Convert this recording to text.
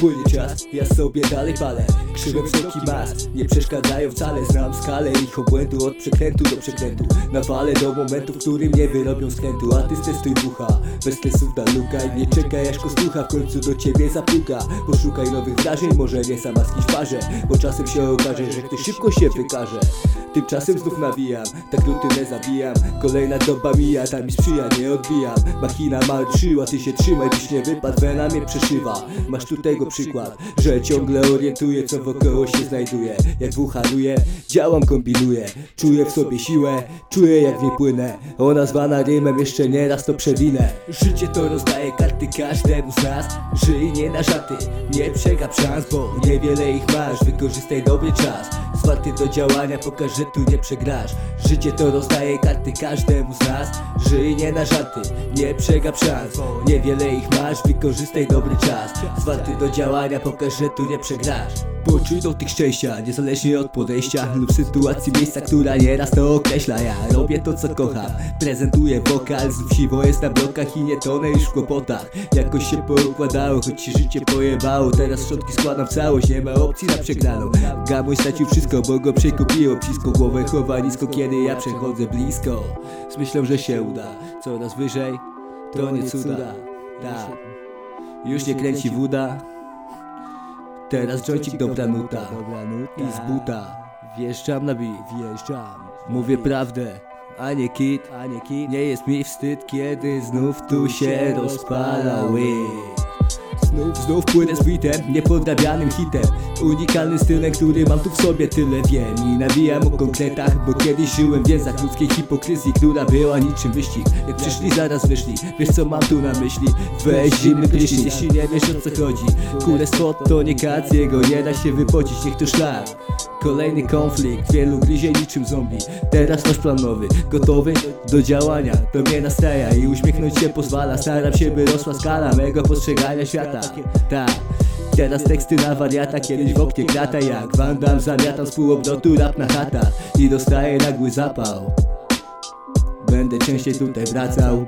Płynie czas, ja sobie dalej palę. Krzywe wzroki mas, nie przeszkadzają wcale. Znam skalę ich obłędu od przekrętu do przekrętu. Nawalę do momentu, w którym nie wyrobią skrętu. A ty testuj bucha, bez stresów dalukaj Nie czekaj aż kostucha w końcu do ciebie zapuka. Poszukaj nowych wrażeń, może nie sama z parze Bo czasem się okaże, że ktoś szybko się wykaże. Tymczasem znów nawijam, tak rutynę zabijam. Kolejna doba mija, ta mi sprzyja, nie odbijam. Machina malczyła, ty się trzymaj, byś nie wypadł, wena mnie przeszywa. Masz tu przykład, że ciągle orientuję, co wokoło się znajduje. Jak wuchanuję, działam, kombinuję. Czuję w sobie siłę, czuję jak w niej płynę. Ona zwana rymem, jeszcze nieraz to przewinę. Życie to rozdaje karty każdemu z nas. Żyj nie na żarty, nie przegap szans, bo niewiele ich masz. Wykorzystaj dobry czas. Zwarty do działania, pokaż, że tu nie przegrasz. Życie to rozdaje karty każdemu z nas. Żyj nie na żarty, nie przegap szans Bo niewiele ich masz, wykorzystaj dobry czas. Zwarty do działania, pokaż, że tu nie przegrasz. Poczuj dotyk szczęścia, niezależnie od podejścia Lub sytuacji miejsca, która nieraz to określa. Ja robię to co kocham, prezentuję wokal Znów siwo jest na blokach i nie tonę już w kłopotach. Jakoś się poukładało, choć się życie pojebało. Teraz szczotki składam w całość, nie ma opcji na przegraną. Gamoń stracił wszystko, bo go przekupiło. Blisko głowę chowa nisko, kiedy ja przechodzę blisko. Z myślą, że się uda, coraz wyżej To nie cuda, tak. Już nie kręci woda Teraz jointik dobra nuta I z buta. Wjeżdżam na beat. Wjeżdżam. Mówię prawdę a nie kit, a nie kit. Nie jest mi wstyd, kiedy znów tu się rozpala Znów, płynę z beatem, niepodrabianym hitem. Unikalnym stylem, który mam tu w sobie tyle wiem. I nawijam o konkretach, bo kiedyś żyłem w więzach ludzkiej hipokryzji Która była niczym wyścig. Jak przyszli, zaraz wyszli. Wiesz co mam tu na myśli? Weź zimny prysznic, jeśli nie wiesz o co chodzi Kule spot to nie kac, jego. Nie da się wypocić, niech to szlak. Kolejny konflikt, wielu gryzie niczym zombie. Teraz masz plan nowy, gotowy do działania. To mnie nastraja i uśmiechnąć się pozwala. Staram się by rosła skala mego postrzegania świata Tak. Teraz teksty na wariata, kiedyś w oknie krata Jak Van Damme zamiatam z półobrotu rap na chata I dostaję nagły zapał. Będę częściej tutaj wracał